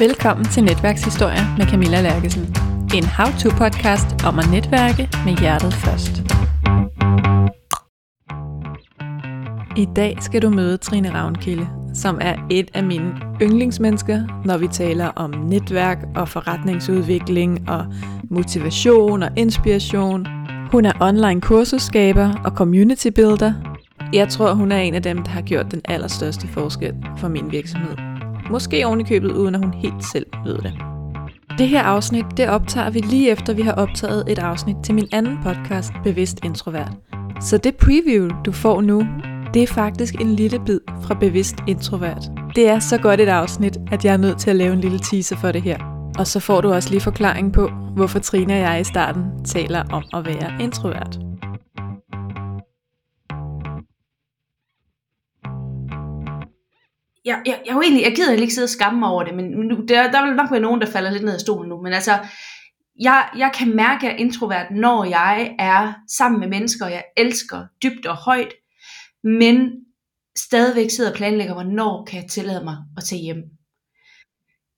Velkommen til Netværkshistorier med Camilla Lærkesen. En how-to-podcast om at netværke med hjertet først. I dag skal du møde Trine Ravnkilde, som er et af mine yndlingsmennesker, når vi taler om netværk og forretningsudvikling og motivation og inspiration. Hun er online kursusskaber og community builder. Jeg tror, hun er en af dem, der har gjort den allerstørste forskel for min virksomhed. Måske ovenikøbet, uden at hun helt selv ved det. Det her afsnit, det optager vi lige efter, vi har optaget et afsnit til min anden podcast, Bevidst Introvert. Så det preview, du får nu, det er faktisk en lille bid fra Bevidst Introvert. Det er så godt et afsnit, at jeg er nødt til at lave en lille teaser for det her. Og så får du også lige forklaring på, hvorfor Trine og jeg i starten taler om at være introvert. Jeg, jeg, jeg, jeg, egentlig, jeg gider ikke sidde og skamme mig over det, men nu, der, der vil nok være nogen, der falder lidt ned af stolen nu, men altså, jeg, jeg kan mærke, at jeg er introvert, når jeg er sammen med mennesker, jeg elsker dybt og højt, men stadigvæk sidder og planlægger, hvornår kan jeg tillade mig at tage hjem.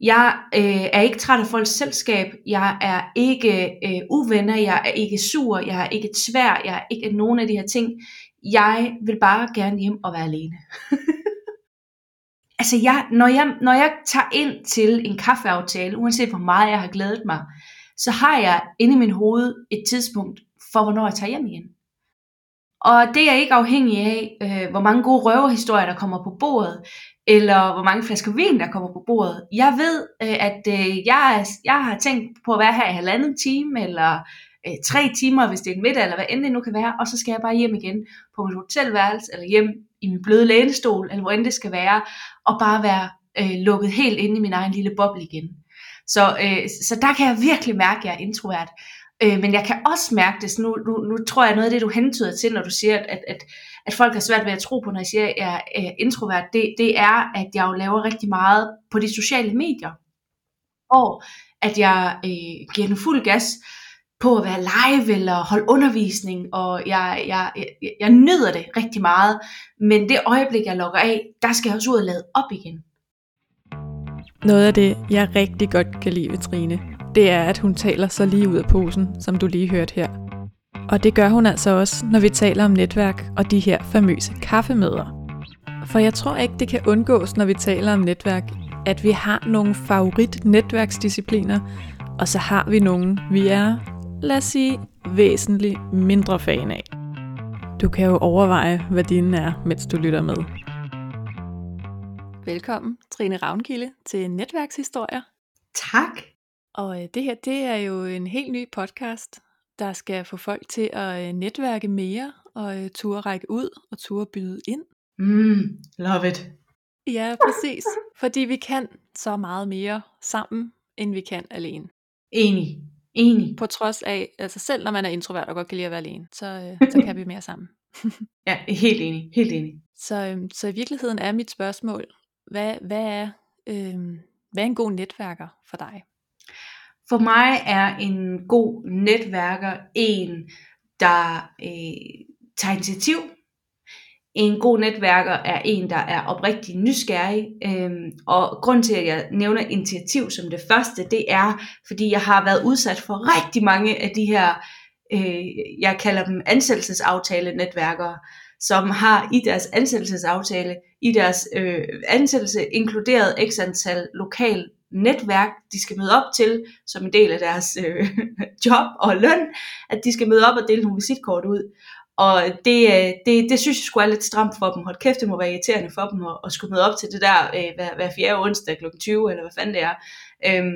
Jeg øh, er ikke træt af folks selskab, jeg er ikke øh, uvenner, jeg er ikke sur, jeg er ikke tvær, jeg er ikke nogen af de her ting. Jeg vil bare gerne hjem og være alene. altså jeg, når, jeg, når jeg tager ind til en kaffeaftale, uanset hvor meget jeg har glædet mig, så har jeg inde i min hoved et tidspunkt for, hvornår jeg tager hjem igen. Og det er ikke afhængig af, øh, hvor mange gode røverhistorier, der kommer på bordet, eller hvor mange flasker vin, der kommer på bordet. Jeg ved, øh, at øh, jeg, jeg har tænkt på at være her i halvanden time, eller øh, tre timer, hvis det er en middag, eller hvad end det nu kan være, og så skal jeg bare hjem igen på mit hotelværelse, eller hjem i min bløde lænestol, eller hvor end det skal være, og bare være øh, lukket helt inde i min egen lille boble igen. Så, øh, så der kan jeg virkelig mærke, at jeg er introvert. Øh, men jeg kan også mærke det, nu, nu, nu tror jeg noget af det, du hentyder til, når du siger, at, at, at folk har svært ved at tro på, når jeg siger, at jeg er øh, introvert, det, det er, at jeg jo laver rigtig meget på de sociale medier. Og at jeg øh, giver den fuld gas på at være live eller holde undervisning, og jeg, jeg, jeg, jeg nyder det rigtig meget. Men det øjeblik, jeg logger af, der skal jeg også ud og lade op igen. Noget af det, jeg rigtig godt kan lide ved Trine, det er, at hun taler så lige ud af posen, som du lige hørte her. Og det gør hun altså også, når vi taler om netværk og de her famøse kaffemøder. For jeg tror ikke, det kan undgås, når vi taler om netværk, at vi har nogle favorit netværksdiscipliner, og så har vi nogle, vi er, lad os sige, væsentligt mindre fan af. Du kan jo overveje, hvad dine er, mens du lytter med. Velkommen, Trine Ravnkilde, til Netværkshistorier. Tak. Og øh, det her, det er jo en helt ny podcast, der skal få folk til at øh, netværke mere, og øh, turde række ud, og turde byde ind. Mm, love it. Ja, præcis. Fordi vi kan så meget mere sammen, end vi kan alene. Enig. Enig. På trods af, altså selv når man er introvert og godt kan lide at være alene, så, så kan vi mere sammen. ja, helt enig. Helt enig. Så, så i virkeligheden er mit spørgsmål, hvad, hvad, er, øh, hvad er en god netværker for dig? For mig er en god netværker en, der øh, tager initiativ. En god netværker er en, der er oprigtig nysgerrig. Øhm, og grund til, at jeg nævner initiativ som det første, det er, fordi jeg har været udsat for rigtig mange af de her, øh, jeg kalder dem ansættelsesaftale-netværkere, som har i deres ansættelsesaftale, i deres øh, ansættelse inkluderet x antal lokal netværk, de skal møde op til, som en del af deres øh, job og løn, at de skal møde op og dele nogle visitkort ud. Og det, øh, det, det synes jeg skulle er lidt stramt for dem. Hold kæft, det må være irriterende for dem at, at skulle møde op til det der øh, hver, hver fjerde onsdag kl. 20, eller hvad fanden det er. Øhm,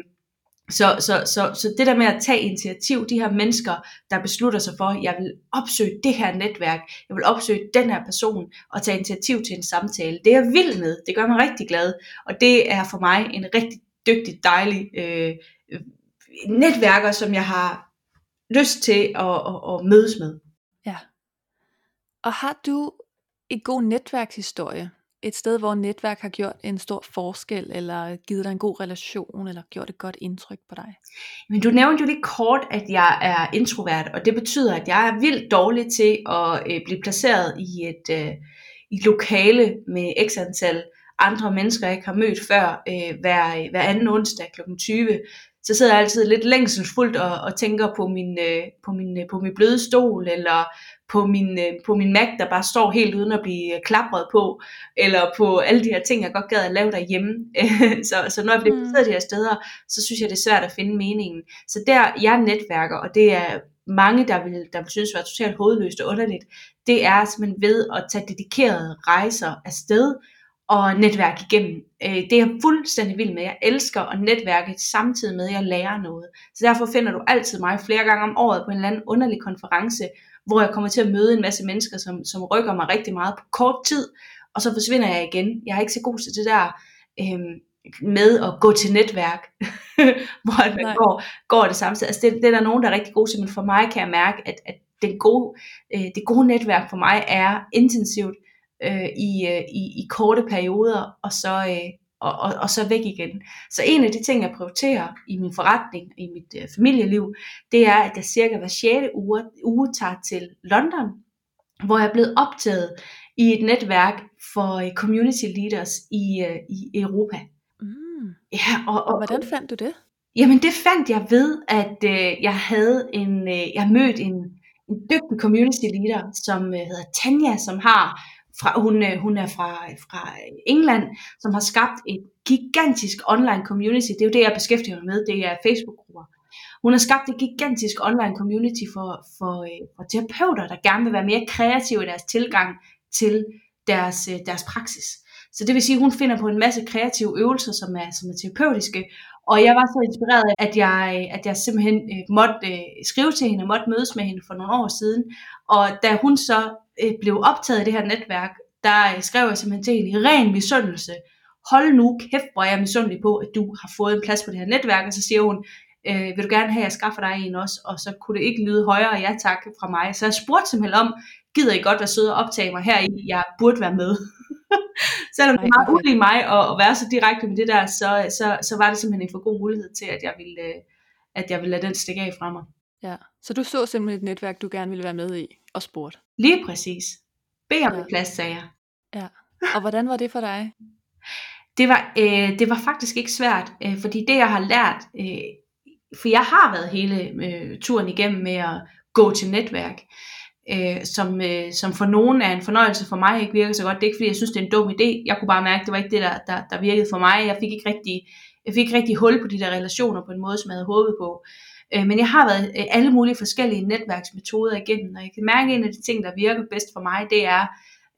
så, så, så, så det der med at tage initiativ, de her mennesker, der beslutter sig for, at jeg vil opsøge det her netværk, jeg vil opsøge den her person, og tage initiativ til en samtale, det er jeg vild med, det gør mig rigtig glad, og det er for mig en rigtig dygtig, dejlig øh, øh netværker, som jeg har lyst til at, at, at mødes med. Og har du en god netværkshistorie? Et sted, hvor netværk har gjort en stor forskel, eller givet dig en god relation, eller gjort et godt indtryk på dig? Men du nævnte jo lige kort, at jeg er introvert, og det betyder, at jeg er vildt dårlig til at øh, blive placeret i et, øh, i et lokale med x antal andre mennesker, jeg ikke har mødt før, øh, hver, hver anden onsdag kl. 20, så sidder jeg altid lidt længselsfuldt og, og tænker på min, øh, på, min, øh, på min bløde stol, eller på min, øh, på min Mac, der bare står helt uden at blive klapret på, eller på alle de her ting, jeg godt gad at lave derhjemme. så, så når jeg bliver placeret mm. de her steder, så synes jeg, det er svært at finde meningen. Så der, jeg netværker, og det er mange, der vil, der vil synes var totalt hovedløst og underligt, det er simpelthen ved at tage dedikerede rejser afsted, og netværk igennem. Øh, det er jeg fuldstændig vild med. Jeg elsker at netværke samtidig med, at jeg lærer noget. Så derfor finder du altid mig flere gange om året på en eller anden underlig konference, hvor jeg kommer til at møde en masse mennesker, som, som rykker mig rigtig meget på kort tid, og så forsvinder jeg igen. Jeg er ikke så god til det der øh, med at gå til netværk, hvor man går, går det sted. Altså det, det er der nogen, der er rigtig gode til, men for mig kan jeg mærke, at, at den gode, øh, det gode netværk for mig er intensivt, øh, i, øh, i, i korte perioder, og så, øh, og, og, og så væk igen. Så en af de ting, jeg prioriterer i min forretning, i mit øh, familieliv, det er, at jeg cirka hver 6. uge, uge tager til London, hvor jeg er blevet optaget i et netværk for øh, community leaders i, øh, i Europa. Mm. Ja, og, og, og hvordan fandt du det? Jamen det fandt jeg ved, at øh, jeg havde en, øh, jeg mødt en, en dygtig community leader, som øh, hedder Tanja, som har fra, hun, øh, hun er fra, fra England, som har skabt et gigantisk online community. Det er jo det, jeg beskæftiger mig med. Det er Facebook-grupper. Hun har skabt et gigantisk online community for, for, øh, for terapeuter, der gerne vil være mere kreative i deres tilgang til deres, øh, deres praksis. Så det vil sige, at hun finder på en masse kreative øvelser, som er, som er terapeutiske. Og jeg var så inspireret, at jeg, at jeg simpelthen øh, måtte øh, skrive til hende, måtte mødes med hende for nogle år siden. Og da hun så øh, blev optaget i det her netværk, der øh, skrev jeg simpelthen til hende i ren misundelse, hold nu kæft, hvor jeg er misundelig på, at du har fået en plads på det her netværk, og så siger hun, øh, vil du gerne have, at jeg skaffer dig en også, og så kunne det ikke lyde højere ja tak fra mig. Så jeg spurgte simpelthen om, gider I godt være søde og optage mig her i, jeg burde være med. Selvom det er meget ulig mig at, at være så direkte med det der, så, så, så var det simpelthen en for god mulighed til, at jeg ville, øh, at jeg ville lade den stikke af fra mig. Ja, så du så simpelthen et netværk, du gerne ville være med i, og spurgte? Lige præcis. Bed om ja. plads, sagde jeg. Ja. Og hvordan var det for dig? det, var, øh, det var faktisk ikke svært, øh, fordi det jeg har lært, øh, for jeg har været hele øh, turen igennem med at gå til netværk, øh, som, øh, som for nogen er en fornøjelse, for mig ikke virker så godt. Det er ikke fordi, jeg synes, det er en dum idé. Jeg kunne bare mærke, at det var ikke det, der, der, der virkede for mig. Jeg fik ikke rigtig, jeg fik ikke rigtig hul på de der relationer på en måde, som jeg havde håbet på. Øh, men jeg har været øh, alle mulige forskellige netværksmetoder igennem, og jeg kan mærke, at en af de ting, der virker bedst for mig, det er,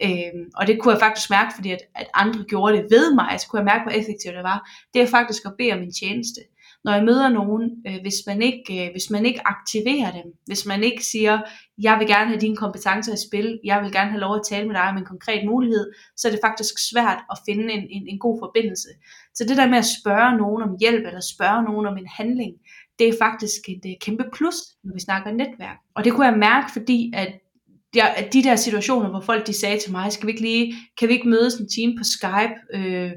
øh, og det kunne jeg faktisk mærke, fordi at, at andre gjorde det ved mig, så kunne jeg mærke, hvor effektivt det var, det er faktisk at bede om en tjeneste. Når jeg møder nogen, øh, hvis, man ikke, øh, hvis man ikke aktiverer dem, hvis man ikke siger, jeg vil gerne have dine kompetencer i spil, jeg vil gerne have lov at tale med dig om en konkret mulighed, så er det faktisk svært at finde en, en, en god forbindelse. Så det der med at spørge nogen om hjælp, eller spørge nogen om en handling, det er faktisk et, øh, kæmpe plus, når vi snakker netværk. Og det kunne jeg mærke, fordi at at de der situationer, hvor folk de sagde til mig, skal vi ikke lige, kan vi ikke mødes en time på Skype øh,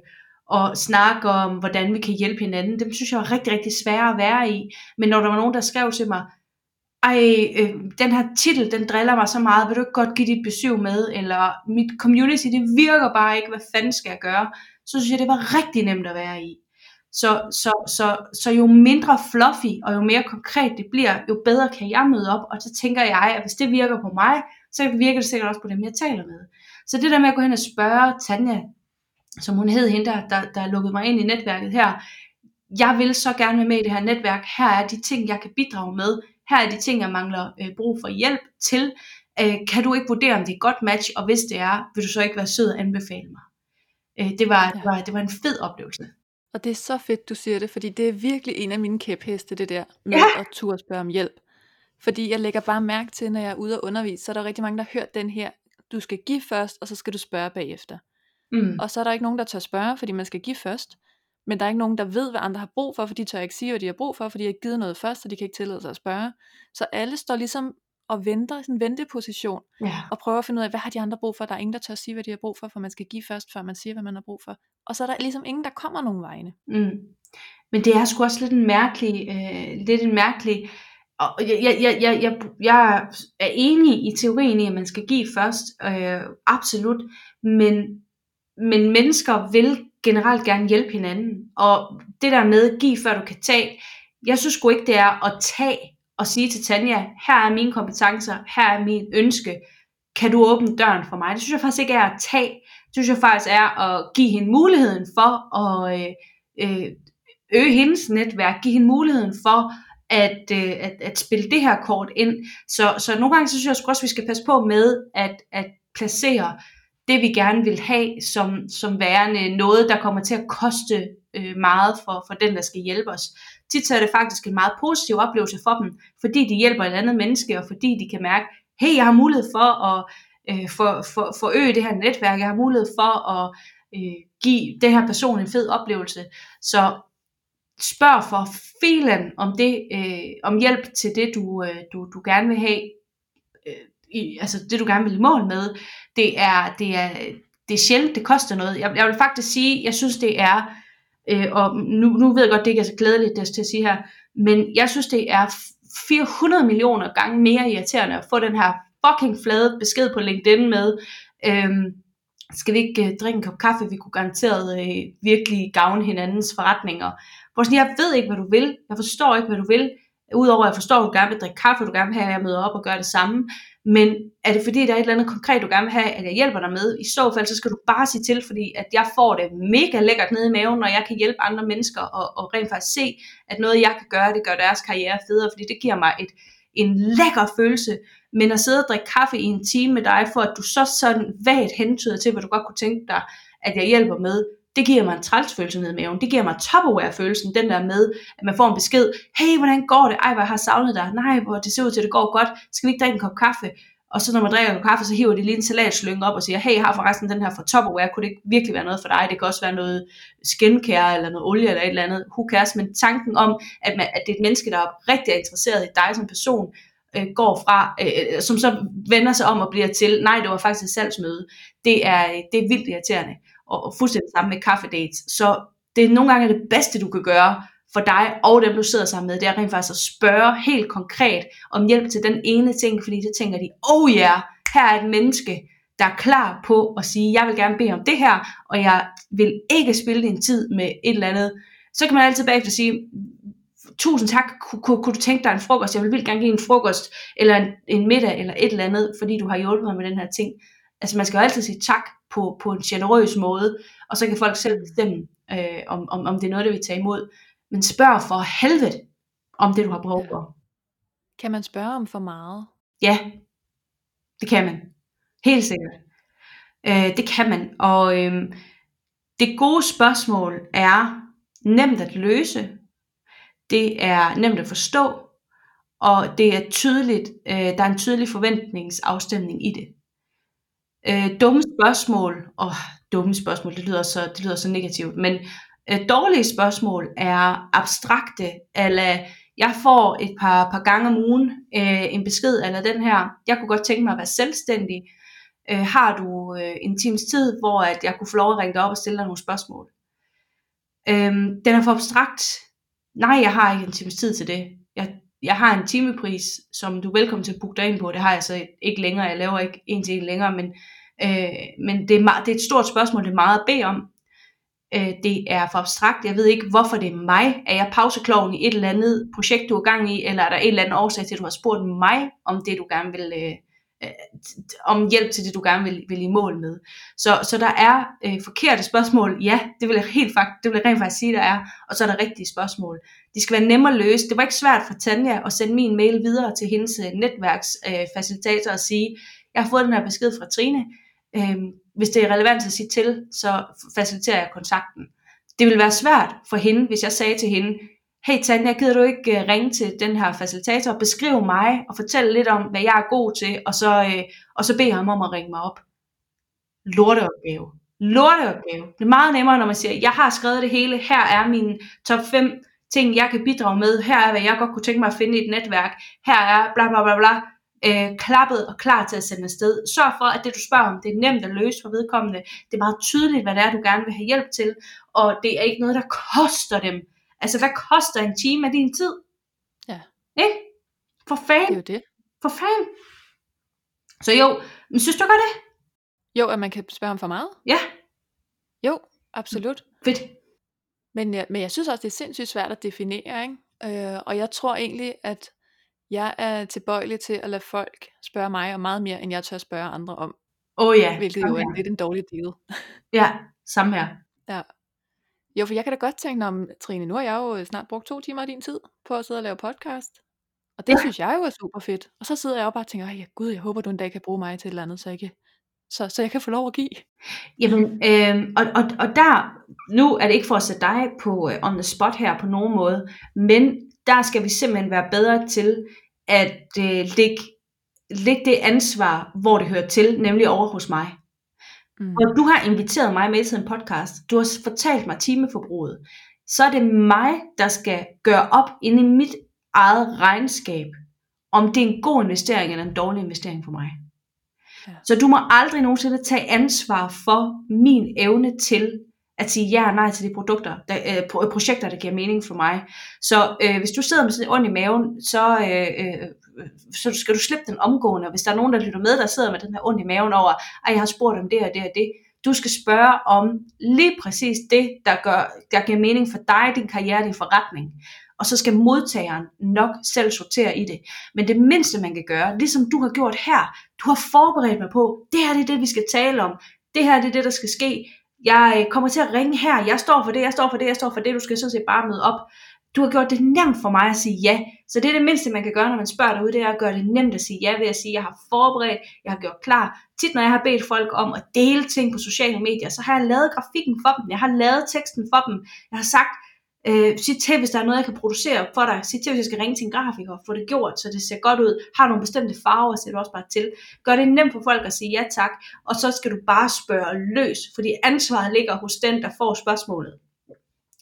og snakke om, hvordan vi kan hjælpe hinanden, dem synes jeg var rigtig, rigtig svære at være i. Men når der var nogen, der skrev til mig, ej, øh, den her titel, den driller mig så meget, vil du ikke godt give dit besøg med, eller mit community, det virker bare ikke, hvad fanden skal jeg gøre, så synes jeg, det var rigtig nemt at være i. Så, så, så, så jo mindre fluffy og jo mere konkret det bliver, jo bedre kan jeg møde op. Og så tænker jeg, at hvis det virker på mig, så virker det sikkert også på dem, jeg taler med. Så det der med at gå hen og spørge Tanja, som hun hed hende, der, der, der lukkede mig ind i netværket her, jeg vil så gerne være med i det her netværk. Her er de ting, jeg kan bidrage med. Her er de ting, jeg mangler øh, brug for hjælp til. Øh, kan du ikke vurdere, om det er et godt match, og hvis det er, vil du så ikke være sød og anbefale mig. Øh, det, var, det, var, det var en fed oplevelse. Og det er så fedt, du siger det, fordi det er virkelig en af mine kæpheste, det der med ja. at turde spørge om hjælp. Fordi jeg lægger bare mærke til, når jeg er ude og undervise, så er der rigtig mange, der har hørt den her, du skal give først, og så skal du spørge bagefter. Mm. Og så er der ikke nogen, der tør spørge, fordi man skal give først. Men der er ikke nogen, der ved, hvad andre har brug for, for de tør ikke sige, hvad de har brug for, fordi de har givet noget først, så de kan ikke tillade sig at spørge. Så alle står ligesom og venter i sådan en venteposition, ja. og prøver at finde ud af, hvad har de andre brug for? Der er ingen, der tør sige, hvad de har brug for, for man skal give først, før man siger, hvad man har brug for. Og så er der ligesom ingen, der kommer nogen vegne. Mm. Men det er sgu også lidt en mærkelig, øh, lidt en mærkelig, og jeg, jeg, jeg, jeg, jeg, jeg er enig i teorien i, at man skal give først, øh, absolut, men men mennesker vil generelt gerne hjælpe hinanden. Og det der med, give før du kan tage, jeg synes sgu ikke, det er at tage og sige til Tanja, her er mine kompetencer, her er min ønske, kan du åbne døren for mig? Det synes jeg faktisk ikke er at tage, det synes jeg faktisk er at give hende muligheden for at øh, øh øge hendes netværk, give hende muligheden for at, øh, at, at spille det her kort ind. Så, så nogle gange så synes jeg også, at vi skal passe på med at, at placere det, vi gerne vil have, som, som værende noget, der kommer til at koste øh, meget for, for den, der skal hjælpe os. Tit så er det faktisk en meget positiv oplevelse for dem, fordi de hjælper et andet menneske, og fordi de kan mærke, hey, jeg har mulighed for at øh, for, for, forøge det her netværk, jeg har mulighed for at øh, give det her person en fed oplevelse. Så spørg for filen om det, øh, om hjælp til det, du, øh, du, du gerne vil have, øh, i, altså det du gerne vil i mål med. Det er, det er, det er sjældent, det koster noget. Jeg, jeg vil faktisk sige, jeg synes det er, øh, og nu, nu ved jeg godt, det ikke er så glædeligt det til at sige her, men jeg synes det er 400 millioner gange mere irriterende at få den her fucking flade besked på LinkedIn med, øh, skal vi ikke øh, drikke en kop kaffe, vi kunne garanteret øh, virkelig gavne hinandens forretninger. Hvor sådan, jeg ved ikke, hvad du vil, jeg forstår ikke, hvad du vil, udover at jeg forstår, at du gerne vil drikke kaffe, du gerne vil have, at jeg møder op og gør det samme, men er det fordi, der er et eller andet konkret, du gerne vil have, at jeg hjælper dig med? I så fald, så skal du bare sige til, fordi at jeg får det mega lækkert nede i maven, når jeg kan hjælpe andre mennesker, og, og rent faktisk se, at noget jeg kan gøre, det gør deres karriere federe, fordi det giver mig et, en lækker følelse, men at sidde og drikke kaffe i en time med dig, for at du så sådan vagt hentyder til, hvad du godt kunne tænke dig, at jeg hjælper med, det giver mig en trælsfølelse ned i maven. Det giver mig topperware-følelsen, den der med, at man får en besked, hey, hvordan går det? Ej, hvor jeg har savnet dig. Nej, hvor det ser ud til, at det går godt. Skal vi ikke drikke en kop kaffe? Og så når man drikker en kaffe, så hiver de lige en salatslynge op og siger, hey, jeg har forresten den her fra Tupperware, kunne det ikke virkelig være noget for dig? Det kan også være noget skincare eller noget olie eller et eller andet. Who cares? Men tanken om, at, man, at det er et menneske, der er rigtig interesseret i dig som person, øh, går fra, øh, øh, som så vender sig om og bliver til, nej, det var faktisk et salgsmøde. Det er, øh, det er vildt irriterende og, fuldstændig sammen med kaffedates. Så det er nogle gange det bedste, du kan gøre for dig og dem, du sidder sammen med, det er rent faktisk at spørge helt konkret om hjælp til den ene ting, fordi så tænker de, oh ja, yeah, her er et menneske, der er klar på at sige, jeg vil gerne bede om det her, og jeg vil ikke spille din tid med et eller andet. Så kan man altid bagefter sige, tusind tak, kunne, kunne, kunne du tænke dig en frokost? Jeg vil vildt gerne give en frokost, eller en, en middag, eller et eller andet, fordi du har hjulpet mig med den her ting. Altså man skal jo altid sige tak på, på en generøs måde, og så kan folk selv bestemme, øh, om, om, om det er noget, der vil tage imod. Men spørg for helvede om det, du har brug for. Kan man spørge om for meget? Ja, det kan man. Helt sikkert. Øh, det kan man. Og øh, det gode spørgsmål er nemt at løse. Det er nemt at forstå. Og det er tydeligt, øh, der er en tydelig forventningsafstemning i det. Øh, dumme spørgsmål, åh, dumme spørgsmål, det lyder så, det lyder så negativt, men øh, dårlige spørgsmål er abstrakte, eller jeg får et par, par gange om ugen øh, en besked eller den her, jeg kunne godt tænke mig at være selvstændig, øh, har du øh, en times tid, hvor at jeg kunne få lov at ringe dig op og stille dig nogle spørgsmål. Øh, den er for abstrakt. Nej, jeg har ikke en times tid til det. Jeg, har en timepris, som du er velkommen til at booke dig ind på. Det har jeg så ikke længere. Jeg laver ikke en til en længere, men, øh, men det, er meget, det er et stort spørgsmål. Det er meget at bede om. Øh, det er for abstrakt. Jeg ved ikke, hvorfor det er mig. Er jeg pausekloven i et eller andet projekt, du er gang i, eller er der en eller anden årsag til, at du har spurgt mig om det, du gerne vil, øh, øh, om hjælp til det, du gerne vil, vil i mål med. Så, så der er øh, forkerte spørgsmål. Ja, det vil jeg helt fakt, det vil jeg rent faktisk sige, der er. Og så er der rigtige spørgsmål. De skal være nemme at løse. Det var ikke svært for Tanja at sende min mail videre til hendes netværksfacilitator øh, øh og sige, jeg har fået den her besked fra Trine. Øhm, hvis det er relevant at sige til, så faciliterer jeg kontakten. Det ville være svært for hende, hvis jeg sagde til hende, hey Tanja, gider du ikke øh, ringe til den her facilitator og beskrive mig og fortælle lidt om, hvad jeg er god til, og så, øh, og så bede ham om at ringe mig op. Lorteopgave. Lorteopgave. Det er meget nemmere, når man siger, jeg har skrevet det hele, her er min top 5 ting, jeg kan bidrage med, her er, hvad jeg godt kunne tænke mig at finde i et netværk, her er bla bla bla bla, øh, klappet og klar til at sende afsted. Sørg for, at det du spørger om, det er nemt at løse for vedkommende. Det er meget tydeligt, hvad det er, du gerne vil have hjælp til, og det er ikke noget, der koster dem. Altså, hvad koster en time af din tid? Ja. Ikke? For fanden. Det er jo det. For fanden. Så jo, men synes du godt det? Jo, at man kan spørge om for meget? Ja. Jo, absolut. Fedt. Men jeg, men jeg synes også, det er sindssygt svært at definere, ikke? Øh, og jeg tror egentlig, at jeg er tilbøjelig til at lade folk spørge mig om meget mere, end jeg tør spørge andre om. Åh oh, ja, Hvilket jo er lidt en dårlig deal. Ja, samme her. Ja. Jo, for jeg kan da godt tænke, om Trine, nu har jeg jo snart brugt to timer af din tid på at sidde og lave podcast. Og det ja. synes jeg jo er super fedt. Og så sidder jeg jo bare og tænker, ja gud, jeg håber du en dag kan bruge mig til et eller andet, så jeg kan, så, så jeg kan få lov at give. Jamen, øh, og, og, og der, nu er det ikke for at sætte dig på øh, on the spot her på nogen måde, men der skal vi simpelthen være bedre til at øh, lægge, lægge det ansvar, hvor det hører til, nemlig over hos mig. Mm. Og du har inviteret mig med til en podcast, du har fortalt mig timeforbruget, så er det mig, der skal gøre op inde i mit eget regnskab, om det er en god investering eller en dårlig investering for mig. Ja. Så du må aldrig nogensinde tage ansvar for min evne til at sige ja og nej til de produkter, der, øh, projekter, der giver mening for mig. Så øh, hvis du sidder med sådan en ondt i maven, så, øh, øh, så skal du slippe den omgående. Og hvis der er nogen, der lytter med, der sidder med den her ondt i maven over, at jeg har spurgt om det og det og det, du skal spørge om lige præcis det, der, gør, der giver mening for dig, din karriere, din forretning. Og så skal modtageren nok selv sortere i det. Men det mindste, man kan gøre, ligesom du har gjort her, du har forberedt mig på, det her det er det, vi skal tale om. Det her det er det, der skal ske. Jeg kommer til at ringe her. Jeg står for det, jeg står for det, jeg står for det. Du skal sådan set bare møde op. Du har gjort det nemt for mig at sige ja. Så det er det mindste, man kan gøre, når man spørger derude, det er at gøre det nemt at sige ja ved at sige, jeg har forberedt, jeg har gjort klar. Tit når jeg har bedt folk om at dele ting på sociale medier, så har jeg lavet grafikken for dem. Jeg har lavet teksten for dem. Jeg har sagt, øh, sig til, hvis der er noget, jeg kan producere for dig. Sig til, hvis jeg skal ringe til en grafiker og få det gjort, så det ser godt ud. Har nogle bestemte farver, så det også bare til. Gør det nemt for folk at sige ja tak, og så skal du bare spørge løs, fordi ansvaret ligger hos den, der får spørgsmålet.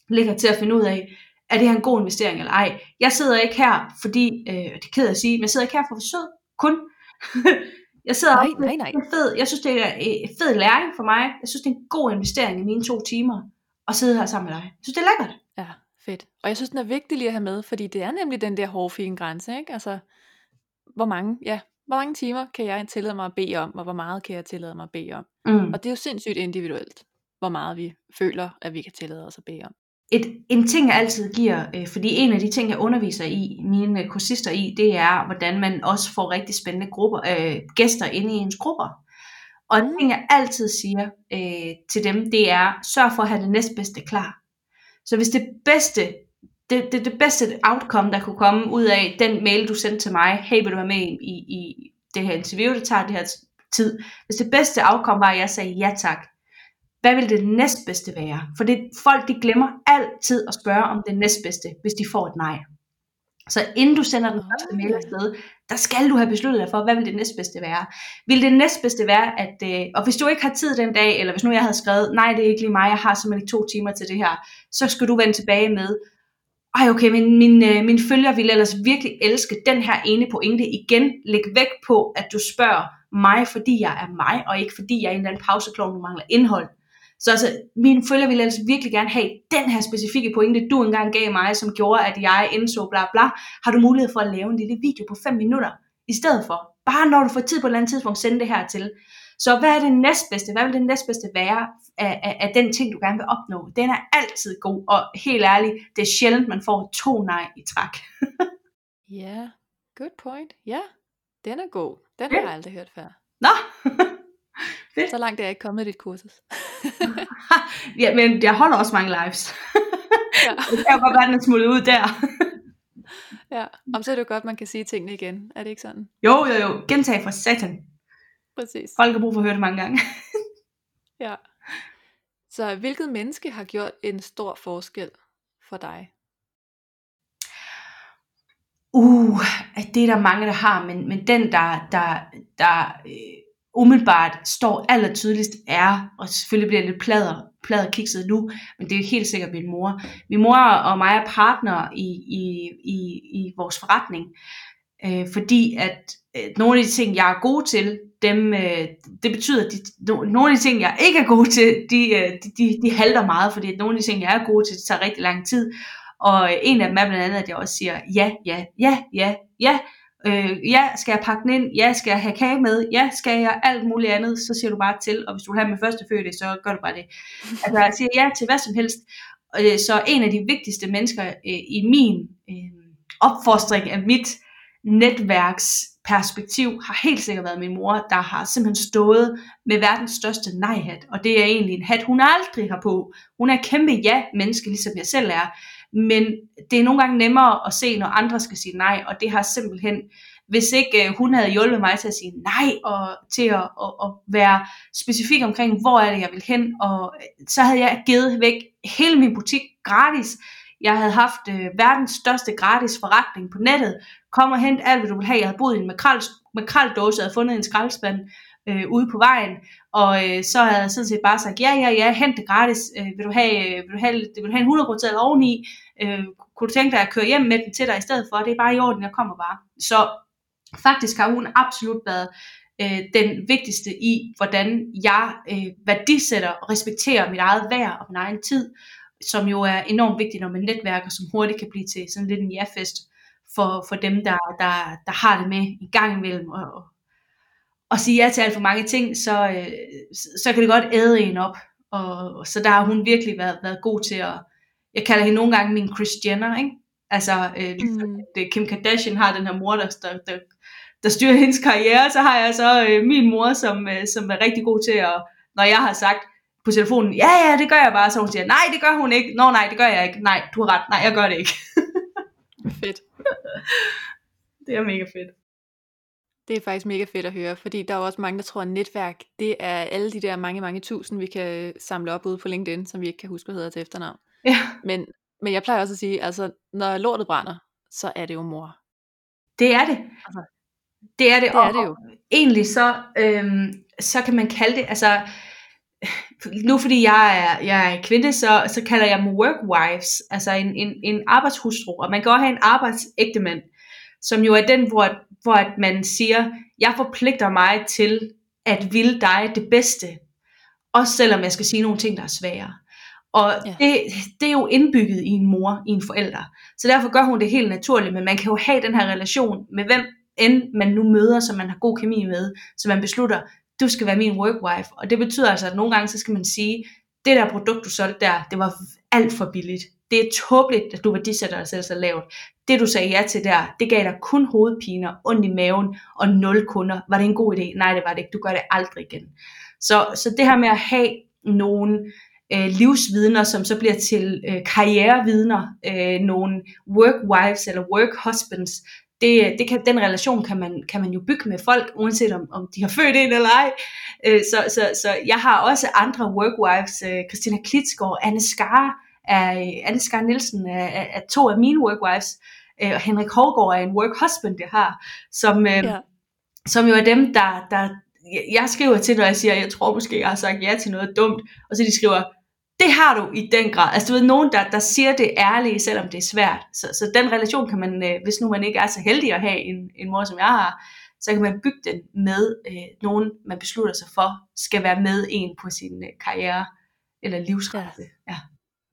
Ligger til at finde ud af, er det her en god investering eller ej. Jeg sidder ikke her, fordi, øh, det er ked at sige, men jeg sidder ikke her for at være sød, kun. jeg sidder Nej, nej, nej. fed, jeg synes, det er en fed læring for mig. Jeg synes, det er en god investering i mine to timer at sidde her sammen med dig. Jeg synes, det er lækkert. Ja, fedt. Og jeg synes, den er vigtig lige at have med, fordi det er nemlig den der hårfine grænse, ikke? Altså, hvor mange, ja, hvor mange timer kan jeg tillade mig at bede om, og hvor meget kan jeg tillade mig at bede om? Mm. Og det er jo sindssygt individuelt, hvor meget vi føler, at vi kan tillade os at bede om. Et, en ting, jeg altid giver, øh, fordi en af de ting, jeg underviser i, mine øh, kursister i, det er, hvordan man også får rigtig spændende grupper, øh, gæster inde i ens grupper. Og en Mm. ting, jeg altid siger øh, til dem, det er, sørg for at have det næstbedste klar. Så hvis det bedste, det, det, det bedste outcome, der kunne komme ud af den mail, du sendte til mig, hey, vil du være med i, i, i det her interview, det tager det her tid. Hvis det bedste outcome var, at jeg sagde ja tak, hvad vil det næstbedste være? For det, folk de glemmer altid at spørge om det næstbedste, hvis de får et nej. Så inden du sender den første mail afsted, der skal du have besluttet dig for, hvad vil det næstbedste være. Vil det næstbedste være, at, øh, og hvis du ikke har tid den dag, eller hvis nu jeg havde skrevet, nej det er ikke lige mig, jeg har simpelthen ikke to timer til det her, så skal du vende tilbage med, ej okay, men min, øh, min følger vil ellers virkelig elske den her ene pointe igen. Læg væk på, at du spørger mig, fordi jeg er mig, og ikke fordi jeg er en eller anden pauseklon, du mangler indhold. Så altså, mine følger ville ellers virkelig gerne have den her specifikke pointe, du engang gav mig, som gjorde, at jeg indså bla bla. Har du mulighed for at lave en lille video på 5 minutter i stedet for? Bare når du får tid på et eller andet tidspunkt, send det her til. Så hvad er det næstbedste? Hvad vil det næstbedste være af, af, af den ting, du gerne vil opnå? Den er altid god, og helt ærligt, det er sjældent, man får to nej i træk. Ja, good point. Ja, den er god. Den Ja. har jeg aldrig hørt før. Nå, Så langt er jeg ikke kommet i dit kursus. ja, men jeg holder også mange lives. ja. Det kan jo godt være, den er smuttet ud der. ja. Om så er det jo godt, man kan sige tingene igen. Er det ikke sådan? Jo, jo, jo. Gentag fra satan. Præcis. Folk har brug for at høre det mange gange. Ja. Så hvilket menneske har gjort en stor forskel for dig? Uh, det er der mange, der har, men, men den, der, der, der øh, umiddelbart står aller tydeligst er, og selvfølgelig bliver jeg lidt plader, plader kikset nu, men det er helt sikkert min mor. Min mor og mig er partnere i, i, i, i vores forretning, øh, fordi at øh, nogle af de ting, jeg er god til, dem, øh, det betyder, at de, no, nogle af de ting, jeg ikke er god til, de, øh, de, de, de halter meget, fordi at nogle af de ting, jeg er god til, det tager rigtig lang tid. Og øh, en af dem er blandt andet, at jeg også siger ja, ja, ja, ja, ja, Øh, ja, skal jeg pakke den ind? Ja, skal jeg have kage med? Ja, skal jeg alt muligt andet? Så siger du bare til, og hvis du vil have med første fødte, så gør du bare det. Altså, jeg siger ja til hvad som helst. Øh, så en af de vigtigste mennesker øh, i min øh, opfostring af mit netværksperspektiv har helt sikkert været min mor, der har simpelthen stået med verdens største nej-hat. Og det er egentlig en hat, hun aldrig har på. Hun er kæmpe ja-menneske, ligesom jeg selv er. Men det er nogle gange nemmere at se, når andre skal sige nej, og det har simpelthen, hvis ikke øh, hun havde hjulpet mig til at sige nej, og til at, at, at være specifik omkring, hvor er det, jeg vil hen, og øh, så havde jeg givet væk hele min butik gratis. Jeg havde haft øh, verdens største gratis forretning på nettet. Kom og hent alt, hvad du vil have. Jeg havde boet i en makrel, makraldåse, og havde fundet en skraldespand øh, ude på vejen. Og øh, så havde jeg sådan set bare sagt, ja, ja, ja, hent det gratis. Øh, vil, du have, øh, vil, du have, vil du have en 100 kroner oveni? Øh, kunne du tænke dig at køre hjem med den til dig i stedet for? Det er bare i orden, jeg kommer bare. Så faktisk har hun absolut været øh, den vigtigste i, hvordan jeg øh, værdisætter og respekterer mit eget værd og min egen tid, som jo er enormt vigtigt, når man netværker, som hurtigt kan blive til sådan lidt en ja-fest for, for dem, der, der, der har det med i gang imellem, og, og, og sige ja til alt for mange ting, så, øh, så kan det godt æde en op. Og, så der har hun virkelig været, været god til at, jeg kalder hende nogle gange min Kris Jenner, ikke? Altså, øh, ligesom mm. det, Kim Kardashian har den her mor, der, der, der, der styrer hendes karriere, så har jeg så øh, min mor, som, øh, som er rigtig god til at, når jeg har sagt på telefonen, ja, ja, det gør jeg bare, så hun siger, nej, det gør hun ikke, nå, nej, det gør jeg ikke, nej, du har ret, nej, jeg gør det ikke. fedt. det er mega fedt. Det er faktisk mega fedt at høre, fordi der er også mange, der tror, at netværk, det er alle de der mange, mange tusind, vi kan samle op ude på LinkedIn, som vi ikke kan huske, hvad hedder til efternavn. Ja. Men, men jeg plejer også at sige, altså, når lortet brænder, så er det jo mor. Det er det. Altså, det er det, det og, er det jo. egentlig så, øhm, så kan man kalde det, altså, nu fordi jeg er, jeg er kvinde, så, så kalder jeg dem work wives, altså en, en, en arbejdshustru, og man kan også have en arbejdsægtemand, som jo er den, hvor, hvor at man siger, jeg forpligter mig til at ville dig det bedste, også selvom jeg skal sige nogle ting, der er svære. Og Ja. det, det er jo indbygget i en mor, i en forælder. Så derfor gør hun det helt naturligt, men man kan jo have den her relation med hvem end man nu møder, som man har god kemi med, så man beslutter, du skal være min workwife. Og det betyder altså, at nogle gange, så skal man sige, det der produkt, du solgte der, det var alt for billigt. Det er tåbeligt, at du værdisætter dig selv så lavt. Det du sagde ja til der, det gav dig kun hovedpiner, ondt i maven og nul kunder. Var det en god idé? Nej, det var det ikke. Du gør det aldrig igen. Så, så det her med at have nogle øh, livsvidner, som så bliver til øh, karrierevidner, øh, nogle work wives eller work husbands, det, det kan, den relation kan man, kan man jo bygge med folk, uanset om, om de har født en eller ej. Øh, så, så, så jeg har også andre workwives, øh, Christina Klitsgaard, Anne Skar, er, Anne Skar Nielsen er, er, er to af mine workwives, øh, og Henrik Hårgaard er en work husband, jeg har, som, øh, Ja. som jo er dem, der, der jeg skriver til, når jeg siger, jeg tror måske, jeg har sagt ja til noget dumt, og så de skriver, det har du i den grad. Altså du ved, nogen, der, der siger det ærlige, selvom det er svært. Så, så den relation kan man, øh, hvis nu man ikke er så heldig at have en, en mor, som jeg har, så kan man bygge den med øh, nogen, man beslutter sig for, skal være med en på sin øh, karriere eller livsrejse. Ja. ja,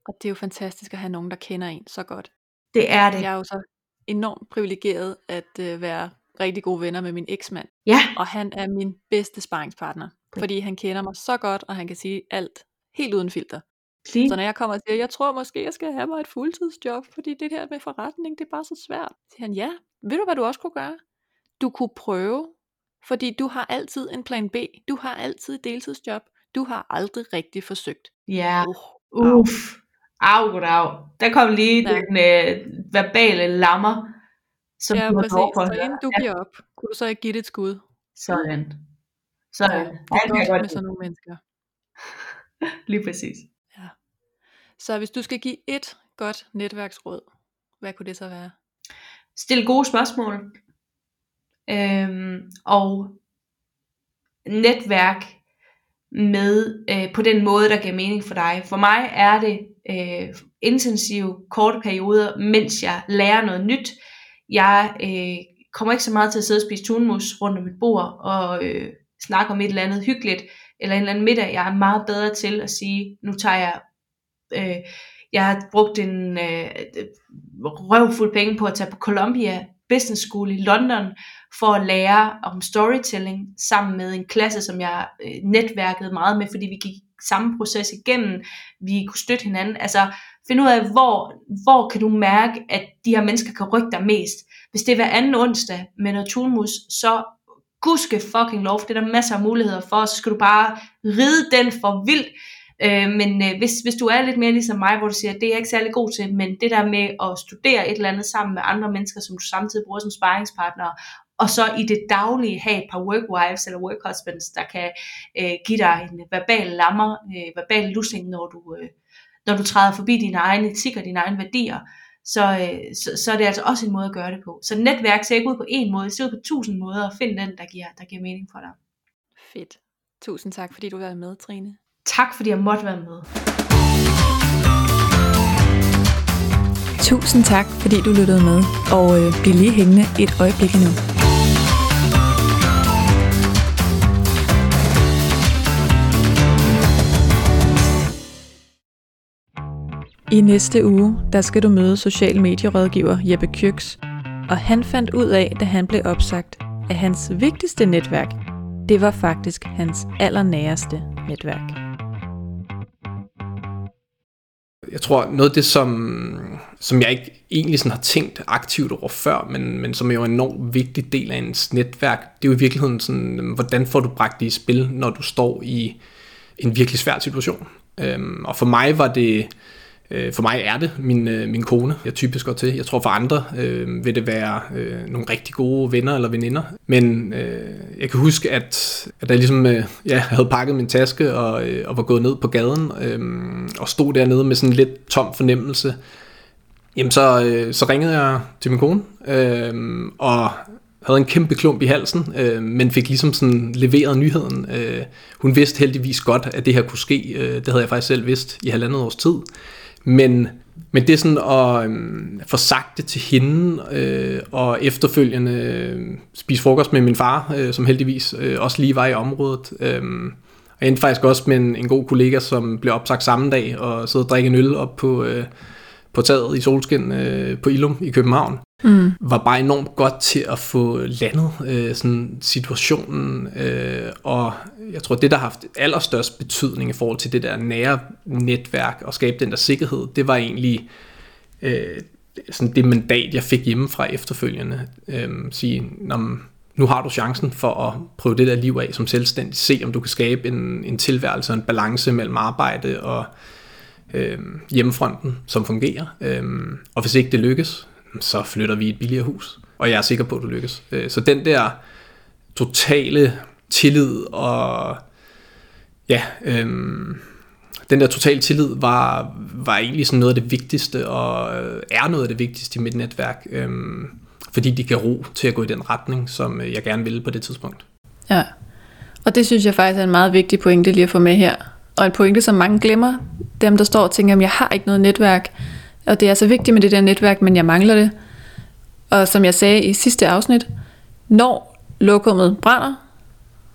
Og det er jo fantastisk at have nogen, der kender en så godt. det er det. Jeg er jo så enormt privilegeret at øh, være rigtig gode venner med min eksmand. Ja, Og han er min bedste sparringspartner. Fordi han kender mig så godt, og han kan sige alt helt uden filter. lige. Så når jeg kommer og siger, jeg tror måske, jeg skal have mig et fuldtidsjob, fordi det her med forretning, det er bare så svært. Så siger han, ja, ved du hvad du også kunne gøre? Du kunne prøve, fordi du har altid en plan B. Du har altid et deltidsjob. Du har aldrig rigtig forsøgt. Ja, Uh, au. uff. Au, goddag. Der kom lige Ja. den øh, verbale lammer, som Ja, du for at Så inden du giver op, kunne du så ikke give det et skud? Sådan. Sådan. Ja, Ja, det er godt med sådan nogle mennesker. Lige præcis. Så hvis du skal give et godt netværksråd, hvad kunne det så være? Stil gode spørgsmål. Øhm, og netværk med øh, på den måde, der giver mening for dig. For mig er det øh, intensive, korte perioder, mens jeg lærer noget nyt. Jeg øh, kommer ikke så meget til at sidde og spise tunmus rundt om et bord og øh, snakke om et eller andet hyggeligt, eller en eller anden middag. Jeg er meget bedre til at sige, nu tager jeg, øh, jeg har brugt en øh, røvfuld penge på at tage på Colombia business school i London for at lære om storytelling sammen med en klasse, som jeg øh, netværkede meget med, fordi vi gik samme proces igennem, vi kunne støtte hinanden. Altså finde ud af, hvor, hvor kan du mærke, at de her mennesker kan rykke dig mest. Hvis det er hver anden onsdag med noget tunmus, så gudske fucking lov, det er der masser af muligheder for, så skal du bare ride den for vildt. Øh, men øh, hvis, hvis du er lidt mere ligesom mig, hvor du siger, at det er jeg ikke særlig god til, men det der med at studere et eller andet sammen med andre mennesker, som du samtidig bruger som sparringspartner, og så i det daglige have et par work wives eller work husbands, der kan øh, give dig en verbal lammer, øh, verbal lussing, når du, øh, når du træder forbi dine egne etik og dine egne værdier, så, øh, så, så er det altså også en måde at gøre det på. Så netværk ser ikke ud på en måde, det ser ud på tusind måder, og find den, der giver, der giver mening for dig. Fedt. Tusind tak, fordi du var med, Trine. Tak, fordi jeg måtte være med. Tusind tak, fordi du lyttede med, og øh, bliv lige hængende et øjeblik endnu. I næste uge, der skal du møde social medierådgiver Jeppe Kyrks, og han fandt ud af, da han blev opsagt, at hans vigtigste netværk, det var faktisk hans allernæreste netværk. Jeg tror, noget af det, som, som jeg ikke egentlig sådan har tænkt aktivt over før, men, men som er jo en enormt vigtig del af ens netværk, det er jo i virkeligheden sådan, hvordan får du bragt det i spil, når du står i en virkelig svær situation. Øhm, og for mig var det Øh, for mig er det min, øh, min kone, jeg typisk går til. Jeg tror for andre øh, vil det være øh, nogle rigtig gode venner eller veninder. Men øh, jeg kan huske, at, at jeg ligesom øh, ja, havde pakket min taske og, øh, og var gået ned på gaden øh, og stod dernede med sådan en lidt tom fornemmelse. Jamen så, øh, så ringede jeg til min kone øh, og havde en kæmpe klump i halsen, øh, men fik ligesom sådan leveret nyheden. Øh, hun vidste heldigvis godt, at det her kunne ske. Øh, det havde jeg faktisk selv vidst i halvandet års tid. Men, men det er sådan at øhm, få sagt det til hende, øh, og efterfølgende øh, spise frokost med min far, øh, som heldigvis øh, også lige var i området. Øh, og endte faktisk også med en, en god kollega, som blev opsagt samme dag, og sidde og drikke en øl op på, øh, på taget i solskin øh, på Ilum i København mm. var bare enormt godt til at få landet øh, sådan situationen, øh, og jeg tror, det, der har haft allerstørst betydning i forhold til det der nære netværk og skabe den der sikkerhed, det var egentlig øh, sådan det mandat, jeg fik hjemmefra efterfølgende. Øh, sige, nu har du chancen for at prøve det der liv af som selvstændig. Se, om du kan skabe en, en tilværelse og en balance mellem arbejde og øh, hjemmefronten, som fungerer. Øh, og hvis ikke det lykkes, så flytter vi i et billigere hus. Og jeg er sikker på, at du lykkes. Øh, så den der totale tillid og ja, øhm, den der totale tillid var, var egentlig sådan noget af det vigtigste, og øh, er noget af det vigtigste i mit netværk, øhm, fordi de kan ro til at gå i den retning, som øh, jeg gerne ville på det tidspunkt. Ja, og det synes jeg faktisk er en meget vigtig pointe lige at få med her. Og en pointe, som mange glemmer, dem der står og tænker, at jeg har ikke noget netværk, og det er så vigtigt med det der netværk, men jeg mangler det. Og som jeg sagde i sidste afsnit, når lokummet brænder,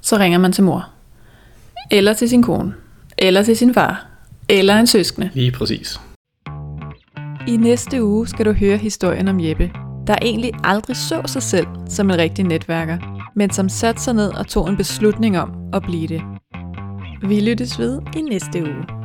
så ringer man til mor. Eller til sin kone. Eller til sin far. Eller en søskende. Lige præcis. I næste uge skal du høre historien om Jeppe, der egentlig aldrig så sig selv som en rigtig netværker, men som satte sig ned og tog en beslutning om at blive det. Vi lyttes ved i næste uge.